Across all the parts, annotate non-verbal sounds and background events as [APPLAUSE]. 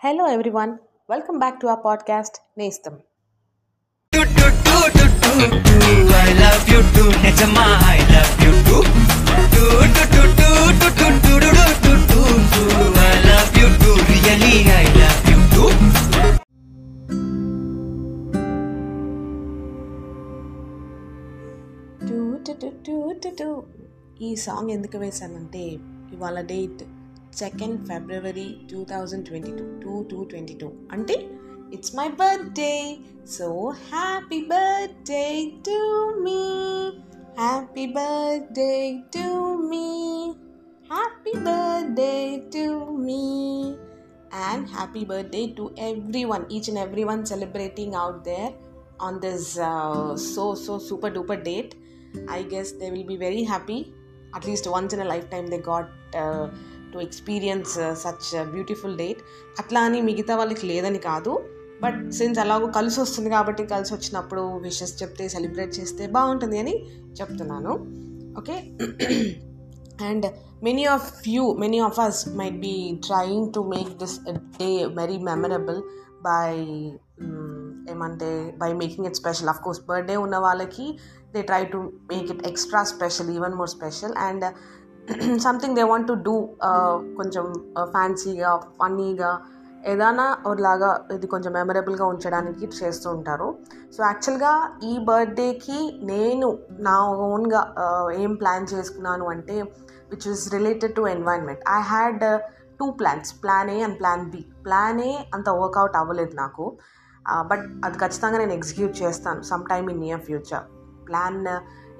Hello everyone welcome back to ఆ podcast Nestham ఈ song ఎందుకు వేశానంటే ఇవాళ date second February two thousand twenty two two two twenty two అంటే it's my birthday so happy birthday to me happy birthday to me happy birthday to me and happy birthday to everyone each and everyone celebrating out there on this uh, so so super duper date i guess they will be very happy At least once in a lifetime they got to experience such beautiful date అట్లా అని మిగతా వాళ్ళకి లేదని కాదు. But since అలాగో కలిసి వస్తుంది కాబట్టి కలిసి వచ్చినప్పుడు విషెస్ చెప్తే సెలబ్రేట్ చేస్తే బాగుంటుంది అని చెప్తున్నాను. Okay and many of you many of us might be trying to make this day very memorable by ఏమంటే by making it special of course birthday ఉన్న వాళ్ళకి they try to make it extra special even more special and something they want to do కొంచెం uh, ఫ్యాన్సీగా ఫన్నీగా ఏదైనా లాగా ఇది కొంచెం మెమరబుల్గా ఉంచడానికి చేస్తూ ఉంటారు. సో యాక్చువల్గా ఈ బర్త్డేకి నేను నా ఓన్గా uh, ఏం ప్లాన్ చేసుకున్నాను అంటే which is related to environment I had two plans plan A and plan B plan A అంత వర్కౌట్ అవ్వలేదు నాకు. బట్ అది ఖచ్చితంగా నేను ఎగ్జిక్యూట్ చేస్తాను some time in near future. Plan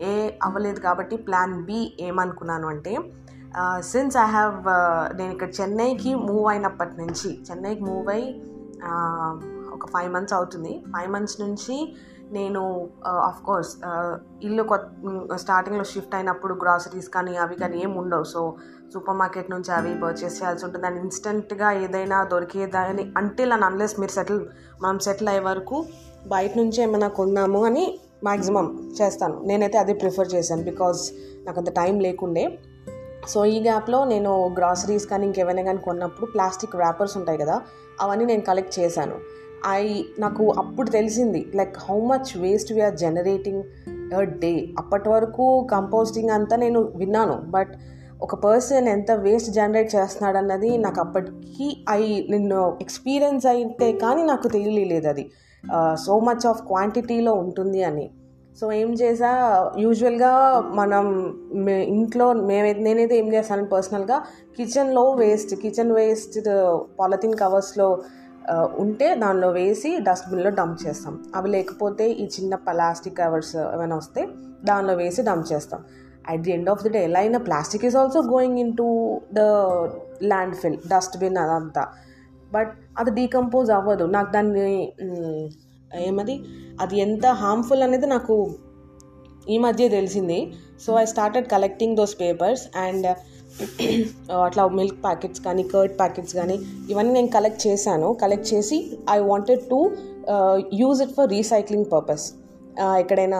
A అవ్వలేదు కాబట్టి ప్లాన్ బి ఏమనుకున్నాను అంటే సిన్స్ ఐ హ్యావ్ నేను ఇక్కడ చెన్నైకి మూవ్ అయినప్పటి నుంచి చెన్నైకి మూవ్ అయ్యి ఒక ఫైవ్ మంత్స్ అవుతుంది. ఫైవ్ మంత్స్ నుంచి నేను ఆఫ్ కోర్స్ ఇల్లు కొత్త స్టార్టింగ్లో షిఫ్ట్ అయినప్పుడు గ్రాసరీస్ కానీ అవి కానీ ఏం ఉండవు. సో సూపర్ మార్కెట్ నుంచి అవి పర్చేస్ చేయాల్సి ఉంటుంది. అండ్ ఇన్స్టెంట్గా ఏదైనా దొరికేదని అంటిల్ అండ్ అన్లెస్ మీరు సెటిల్ మనం సెటిల్ అయ్యే వరకు బయట నుంచి ఏమైనా కొన్నాము అని మ్యాక్సిమం చేస్తాను. నేనైతే అది ప్రిఫర్ చేశాను బికాజ్ నాకు అంత టైం లేకుండే. సో ఈ గ్యాప్లో నేను గ్రాసరీస్ కానీ ఇంకేమైనా కానీ కొన్నప్పుడు ప్లాస్టిక్ ర్యాపర్స్ ఉంటాయి కదా అవన్నీ నేను కలెక్ట్ చేశాను. ఐ నాకు అప్పుడు తెలిసింది like how much waste we're generating a day అప్పటి వరకు కంపోస్టింగ్ అంతా నేను విన్నాను బట్ ఒక పర్సన్ ఎంత వేస్ట్ జనరేట్ చేస్తున్నాడు అన్నది నాకు అప్పటికి ఐ నిన్ను ఎక్స్పీరియన్స్ అయితే కానీ నాకు తెలియలేదు అది. సో మచ్ ఆఫ్ క్వాంటిటీలో ఉంటుంది అని. సో ఏం చేసా? యూజువల్గా మనం మే ఇంట్లో మేమైతే నేనైతే ఏం చేస్తాను పర్సనల్గా కిచెన్లో వేస్ట్ కిచెన్ వేస్ట్ పాలిథిన్ కవర్స్లో ఉంటే దానిలో వేసి డస్ట్బిన్లో డంప్ చేస్తాం. అవి లేకపోతే ఈ చిన్న ప్లాస్టిక్ కవర్స్ ఏమైనా వస్తే దానిలో వేసి డంప్ చేస్తాం. At the end of the day ఎలా అయినా plastic is also going into the landfill dustbin అదంతా. బట్ అది డీకంపోజ్ అవ్వదు. నాకు దాన్ని ఏమది? అది ఎంత హార్మ్ఫుల్ అనేది నాకు ఈ మధ్య తెలిసింది. So I started collecting those papers and [CLEARS THROAT] అట్లా మిల్క్ ప్యాకెట్స్ కానీ కర్డ్ ప్యాకెట్స్ కానీ ఇవన్నీ నేను కలెక్ట్ చేశాను. కలెక్ట్ చేసి I wanted to use it for recycling purpose ఎక్కడైనా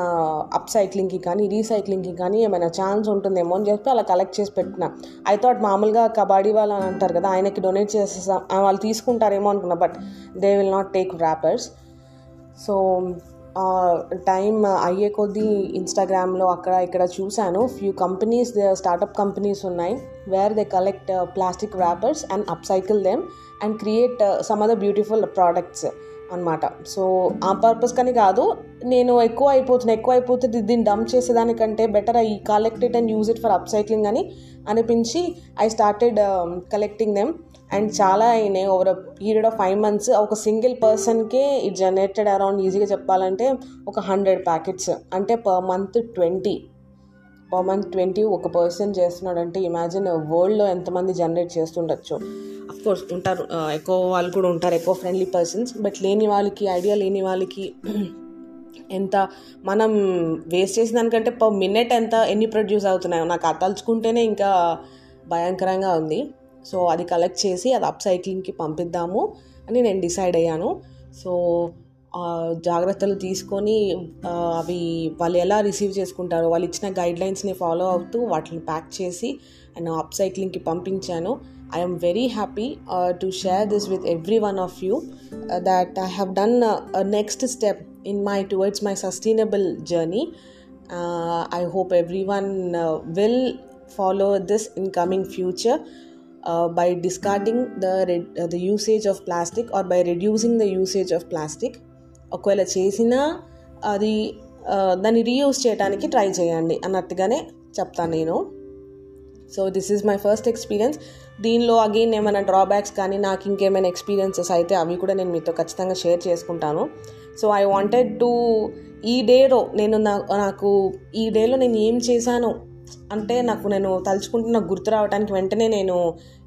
అప్ సైక్లింగ్కి కానీ రీసైక్లింగ్కి కానీ ఏమైనా ఛాన్స్ ఉంటుందేమో అని చెప్పి అలా కలెక్ట్ చేసి పెట్టిన. ఐ థాట్ మామూలుగా కబడ్డీ వాళ్ళు అని అంటారు కదా ఆయనకి డొనేట్ చేసేసాం వాళ్ళు తీసుకుంటారేమో అనుకున్నా but they will not take wrappers so time అయ్యే కొద్దీ ఇన్స్టాగ్రామ్లో అక్కడ ఇక్కడ చూశాను. ఫ్యూ కంపెనీస్ స్టార్టప్ కంపెనీస్ ఉన్నాయి. Where they collect plastic wrappers and upcycle them and create some other beautiful products అనమాట సో ఆ పర్పస్ కానీ కాదు నేను ఎక్కువ అయిపోతున్నా ఎక్కువ అయిపోతే దీన్ని dump చేసేదానికంటే better I collect it and use it for upcycling అని అనిపించి I started collecting them and చాలా అయినాయి over period of five months ఒక సింగిల్ పర్సన్కే ఇట్ జనరేటెడ్ అరౌండ్ ఈజీగా చెప్పాలంటే ఒక హండ్రెడ్ ప్యాకెట్స్ అంటే per month twenty. Per month twenty ఒక పర్సన్ చేస్తున్నాడంటే ఇమాజిన్ వరల్డ్లో ఎంతమంది జనరేట్ చేస్తుండొచ్చు. అఫ్ కోర్స్ ఉంటారు ఎక్కువ వాళ్ళు కూడా ఉంటారు ఎక్కువ ఫ్రెండ్లీ పర్సన్స్. బట్ లేని వాళ్ళకి ఐడియా లేని వాళ్ళకి ఎంత మనం వేస్ట్ చేసిన దానికంటే పర్ మినిట్ ఎంత ఎన్ని ప్రొడ్యూస్ అవుతున్నాయో. నాకు అది తలుచుకుంటేనే ఇంకా భయంకరంగా ఉంది. సో అది కలెక్ట్ చేసి అది అప్సైక్లింగ్కి పంపిద్దాము అని నేను డిసైడ్ అయ్యాను. సో జాగ్రత్తలు తీసుకొని అవి వాళ్ళు ఎలా రిసీవ్ చేసుకుంటారో వాళ్ళు ఇచ్చిన గైడ్లైన్స్ని ఫాలో అవుతూ వాటిని ప్యాక్ చేసి అండ్ అప్సైక్లింగ్కి పంపించాను. I'm very happy to share this with every one of you that I have done next step in my towards my sustainable journey I hope everyone will follow this in coming future uh, by discarding the re- uh, the usage of plastic or by reducing the usage of plastic. ఒకవేళ చేసినా అది uh, దాన్ని reuse చేయడానికి try చేయండి అన్నట్టుగానే చెప్తాను నేను. So this is my first experience దీనిలో అగైన్ ఏమైనా డ్రాబ్యాక్స్ కానీ నాకు ఇంకేమైనా ఎక్స్పీరియన్సెస్ అయితే అవి కూడా నేను మీతో ఖచ్చితంగా షేర్ చేసుకుంటాను. సో ఐ వాంటెడ్ టు ఈ డేలో నేను నాకు ఈ డేలో నేను ఏం చేశాను అంటే నాకు నేను తలుచుకుంటే నాకు గుర్తు రావడానికి వెంటనే నేను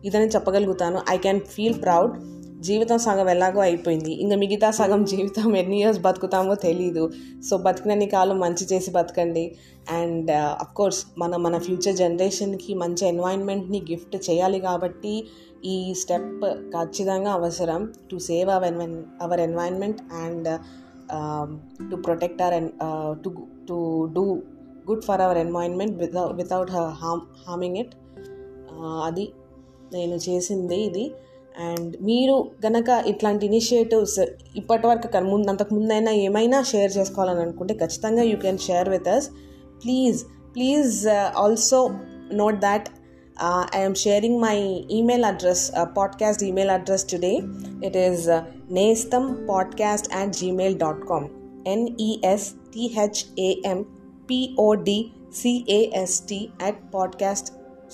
ఇదని చెప్పగలుగుతాను. ఐ క్యాన్ ఫీల్ ప్రౌడ్ జీవితం సగం ఎలాగో అయిపోయింది. ఇంకా మిగతా సగం జీవితం ఎన్ని ఇయర్స్ బతుకుతామో తెలీదు. సో బతికినన్ని కాలం మంచి చేసి బతకండి. అండ్ కోర్స్ uh, మన మన ఫ్యూచర్ జనరేషన్కి మంచి ఎన్వైర్న్మెంట్ని గిఫ్ట్ చేయాలి కాబట్టి ఈ స్టెప్ ఖచ్చితంగా అవసరం. To save our our environment and to protect our to to do good for our environment without without harm harming it అది నేను చేసింది ఇది. అండ్ మీరు గనక ఇట్లాంటి ఇనిషియేటివ్స్ ఇప్పటి వరకు ముందు అంతకు ముందైనా ఏమైనా షేర్ చేసుకోవాలని అనుకుంటే ఖచ్చితంగా you can share with us please please also note that I sharing my email address podcast email address today it is Nestham podcast at gmail dot com N E S E P O D C A S T at podcast,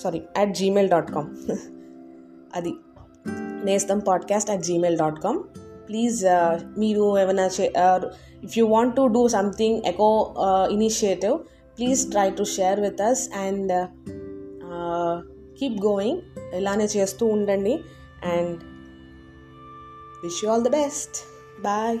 sorry, at gmail.com. అది Nestham podcast at gmail dot com please మీరు ఏమైనా if you want to do something eco initiative please try to share with us and keep going ఇలానే చేస్తూ ఉండండి and wish you all the best bye